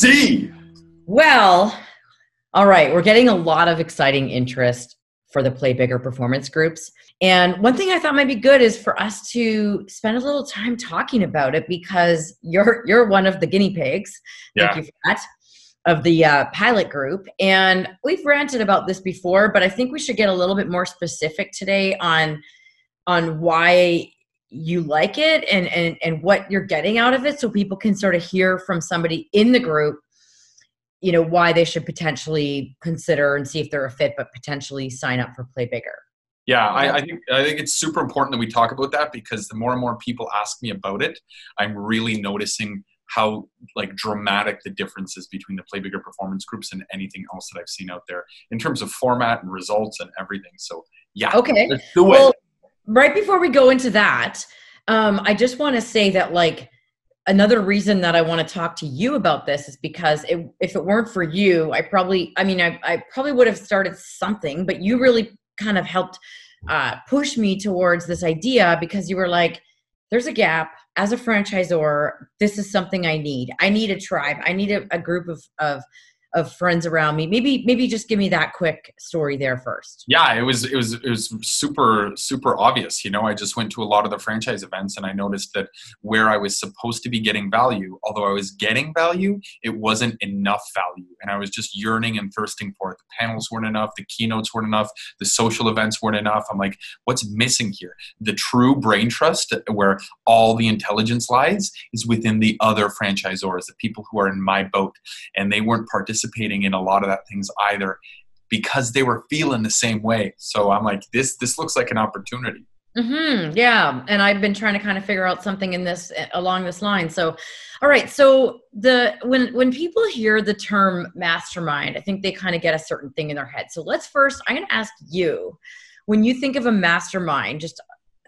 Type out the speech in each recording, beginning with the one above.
Z. Well, all right, we're getting a lot of exciting interest for the Play Bigger performance groups. And one thing I thought might be good is for us to spend a little time talking about it because you're you're one of the guinea pigs. Thank Yeah. you for that. Of the uh, pilot group, and we've ranted about this before, but I think we should get a little bit more specific today on on why you like it and and and what you're getting out of it, so people can sort of hear from somebody in the group you know why they should potentially consider and see if they're a fit but potentially sign up for play bigger Yeah, I, I think I think it's super important that we talk about that because the more and more people ask me about it, I'm really noticing how like dramatic the difference is between the play bigger performance groups and anything else that I've seen out there in terms of format and results and everything. So yeah, okay let's do it. well right before we go into that um, i just want to say that like another reason that i want to talk to you about this is because it, if it weren't for you i probably i mean I, I probably would have started something but you really kind of helped uh, push me towards this idea because you were like there's a gap. As a franchisor this is something i need. I need a tribe. I need a, a group of, of of friends around me. Maybe maybe just give me that quick story there first. Yeah it was it was it was super super obvious you know? I just went to a lot of the franchise events and i noticed that where i was supposed to be getting value although i was getting value it wasn't enough value. And i was just yearning and thirsting for it. The panels weren't enough the keynotes weren't enough the social events weren't enough. I'm like what's missing here? The true brain trust where all the intelligence lies is within the other franchisors the people who are in my boat. And they weren't participating in a lot of that things either because they were feeling the same way. So I'm like, this this looks like an opportunity. hmm yeah, and I've been trying to kind of figure out something in this eh, along this line. So, all right. So the when when people hear the term mastermind, I think they kind of get a certain thing in their head. So let's first. I'm going to ask you, when you think of a mastermind, just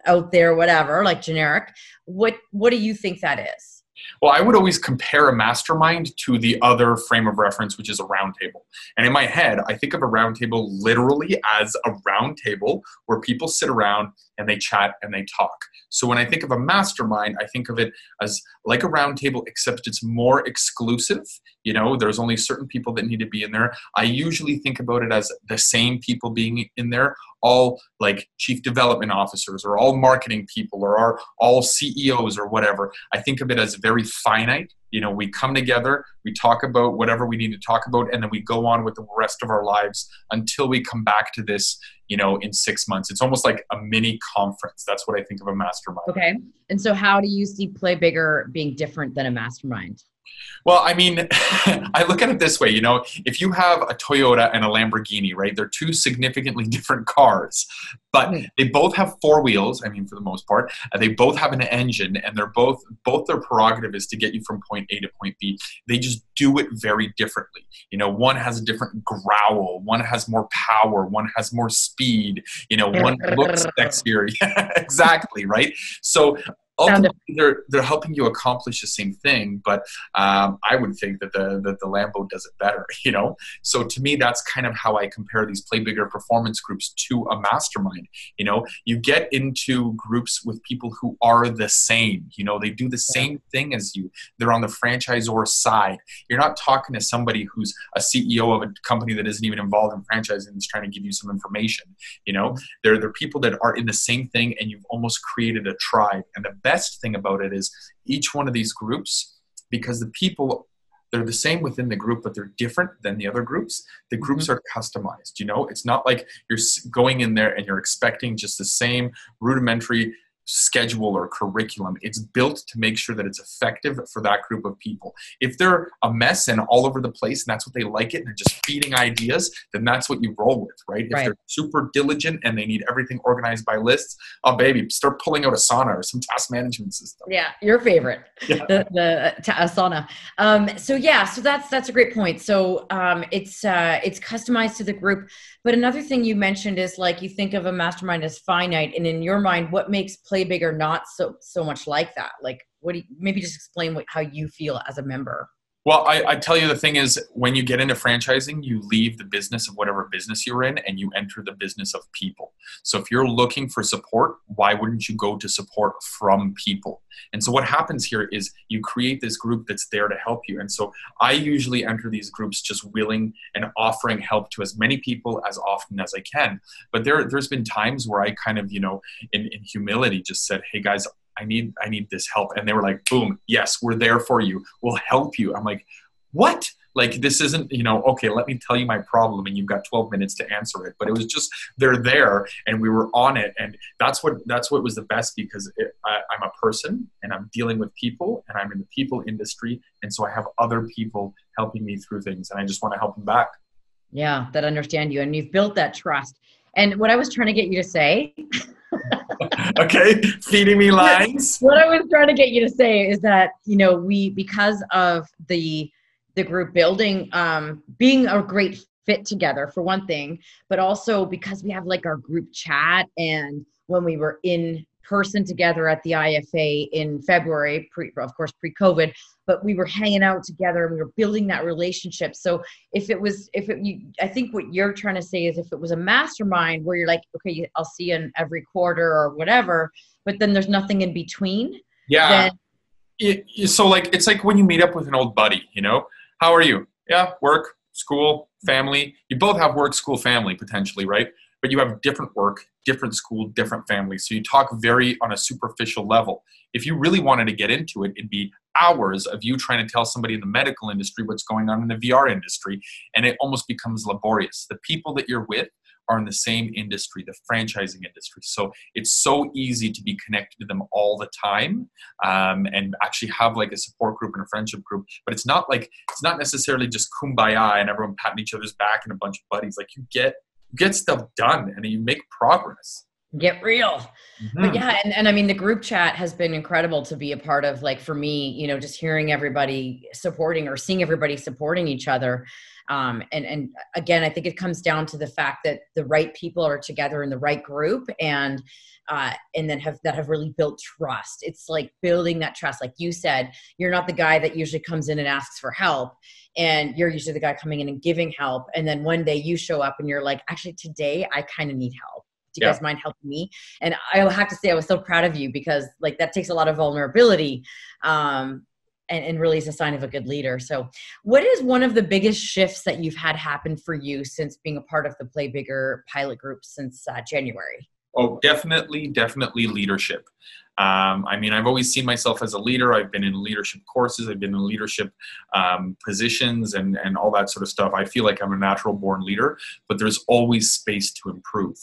out there, whatever, like generic, what what do you think that is? Well, I would always compare a mastermind to the other frame of reference, which is a round table. And in my head, I think of a round table literally as a round table where people sit around and they chat and they talk. So when I think of a mastermind, I think of it as like a round table, except it's more exclusive. You know, there's only certain people that need to be in there. I usually think about it as the same people being in there, all like chief development officers or all marketing people or all CEOs or whatever. I think of it as very finite. You know, we come together, we talk about whatever we need to talk about, and then we go on with the rest of our lives until we come back to this, you know, in six months. It's almost like a mini conference. That's what I think of a mastermind. Okay. And so, how do you see play bigger being different than a mastermind? Well, I mean, I look at it this way, you know, if you have a Toyota and a Lamborghini, right? They're two significantly different cars, but Hmm. they both have four wheels, I mean for the most part. They both have an engine and they're both both their prerogative is to get you from point A to point B. They just do it very differently. You know, one has a different growl, one has more power, one has more speed, you know, one looks sexier. exactly, right? So ultimately they're they're helping you accomplish the same thing, but um, I would think that the that the Lambo does it better, you know. So to me, that's kind of how I compare these play bigger performance groups to a mastermind. You know, you get into groups with people who are the same. You know, they do the same thing as you. They're on the franchisor side. You're not talking to somebody who's a CEO of a company that isn't even involved in franchising and is trying to give you some information. You know, they're they're people that are in the same thing, and you've almost created a tribe. And the best thing about it is each one of these groups, because the people they're the same within the group, but they're different than the other groups. The mm-hmm. groups are customized. You know, it's not like you're going in there and you're expecting just the same rudimentary schedule or curriculum. It's built to make sure that it's effective for that group of people. If they're a mess and all over the place and that's what they like it and they're just feeding ideas, then that's what you roll with, right? If Right. they're super diligent and they need everything organized by lists, oh baby, start pulling out a Asana or some task management system. Yeah, your favorite, Yeah. the the ta- Asana. Um, so yeah, so that's that's a great point. So um, it's uh, it's customized to the group. But another thing you mentioned is like you think of a mastermind as finite, and in your mind, what makes Play Bigger not so so much like that? Like, what do you, maybe just explain what, how you feel as a member? Well, I, I, tell you the thing is, when you get into franchising, you leave the business of whatever business you're in and you enter the business of people. So if you're looking for support, why wouldn't you go to support from people? And so what happens here is you create this group that's there to help you. And so I usually enter these groups just willing and offering help to as many people as often as I can. But there, there's been times where I kind of, you know, in, in humility just said, hey guys, I need I need this help. And they were like, boom, yes, we're there for you. We'll help you. I'm like, what? Like this isn't, you know, okay, let me tell you my problem and you've got 12 minutes to answer it. But it was just they're there and we were on it. And that's what that's what was the best because it, I, I'm a person and I'm dealing with people and I'm in the people industry. And so I have other people helping me through things and I just want to help them back. Yeah, that understand you. And you've built that trust. And what I was trying to get you to say okay, feeding me lines. What I was trying to get you to say is that you know we because of the the group building um, being a great fit together for one thing, but also because we have like our group chat and when we were in person together at the IFA in February, pre, of course pre-COVID, but we were hanging out together and we were building that relationship. So if it was, if it, you, I think what you're trying to say is if it was a mastermind where you're like, okay, I'll see you in every quarter or whatever, but then there's nothing in between. Yeah. Then, it, so like, it's like when you meet up with an old buddy, you know, how are you? Yeah. Work, school, family. You both have work, school, family potentially, right? But you have different work, different school, different families. So you talk very on a superficial level. If you really wanted to get into it, it'd be hours of you trying to tell somebody in the medical industry what's going on in the VR industry, and it almost becomes laborious. The people that you're with are in the same industry, the franchising industry. So it's so easy to be connected to them all the time um, and actually have like a support group and a friendship group. But it's not like, it's not necessarily just kumbaya and everyone patting each other's back and a bunch of buddies. Like you get get stuff done and you make progress. Get real. Mm-hmm. but yeah and, and i mean the group chat has been incredible to be a part of like for me you know just hearing everybody supporting or seeing everybody supporting each other um, and and again i think it comes down to the fact that the right people are together in the right group and uh, and then have that have really built trust. It's like building that trust. Like you said you're not the guy that usually comes in and asks for help and you're usually the guy coming in and giving help. And then one day you show up and you're like actually today i kind of need help. Do you yeah. guys mind helping me? And i have to say i was so proud of you because like that takes a lot of vulnerability um, and, and really is a sign of a good leader. So what is one of the biggest shifts that you've had happen for you since being a part of the play bigger pilot group since uh, january Oh, definitely, definitely leadership. Um, I mean, I've always seen myself as a leader. I've been in leadership courses, I've been in leadership um, positions, and, and all that sort of stuff. I feel like I'm a natural born leader, but there's always space to improve.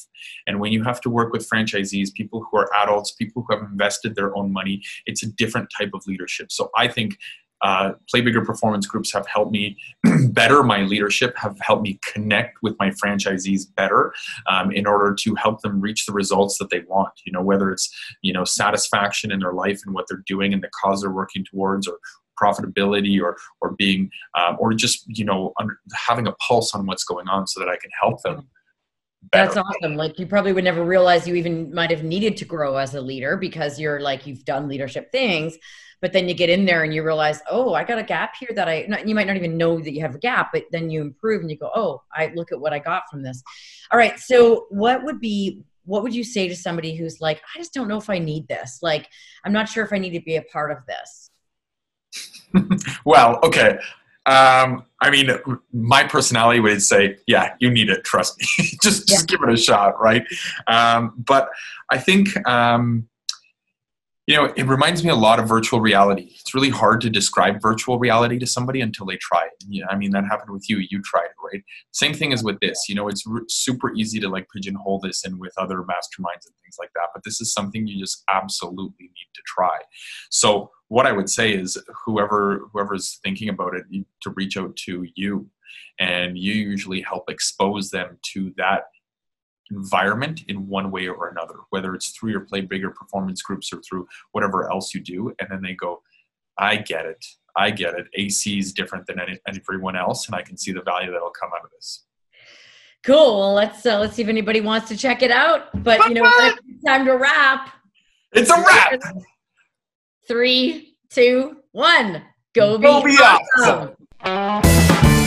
And when you have to work with franchisees, people who are adults, people who have invested their own money, it's a different type of leadership. So I think uh, play bigger performance groups have helped me better. My leadership have helped me connect with my franchisees better um, in order to help them reach the results that they want. You know whether it's you know satisfaction in their life and what they're doing and the cause they're working towards or profitability or or being um, or just you know under, having a pulse on what's going on so that i can help them Better. That's awesome. Like you probably would never realize you even might have needed to grow as a leader because you're like you've done leadership things, but then you get in there and you realize oh i got a gap here that i not, you might not even know that you have a gap but then you improve and you go oh i look at what i got from this all right so what would be what would you say to somebody who's like i just don't know if i need this like i'm not sure if i need to be a part of this well okay um, I mean, my personality would say, yeah, you need it. Trust me. just, yeah. just give it a shot, right? Um, but I think um, you know, it reminds me a lot of virtual reality. It's really hard to describe virtual reality to somebody until they try it. Yeah, I mean, that happened with you. You tried it, right? Same thing as with this. You know, it's r- super easy to like pigeonhole this in with other masterminds and things like that. But this is something you just absolutely need to try. So, what I would say is, whoever whoever's thinking about it, to reach out to you, and you usually help expose them to that environment in one way or another, whether it's through your play bigger performance groups or through whatever else you do. And then they go, I get it. I get it. AC is different than any, everyone else, and I can see the value that'll come out of this. Cool. Well, let's uh, let's see if anybody wants to check it out. But you know, it's time to wrap. It's a wrap. Three, two, one, go. Go be, Go be awesome. awesome.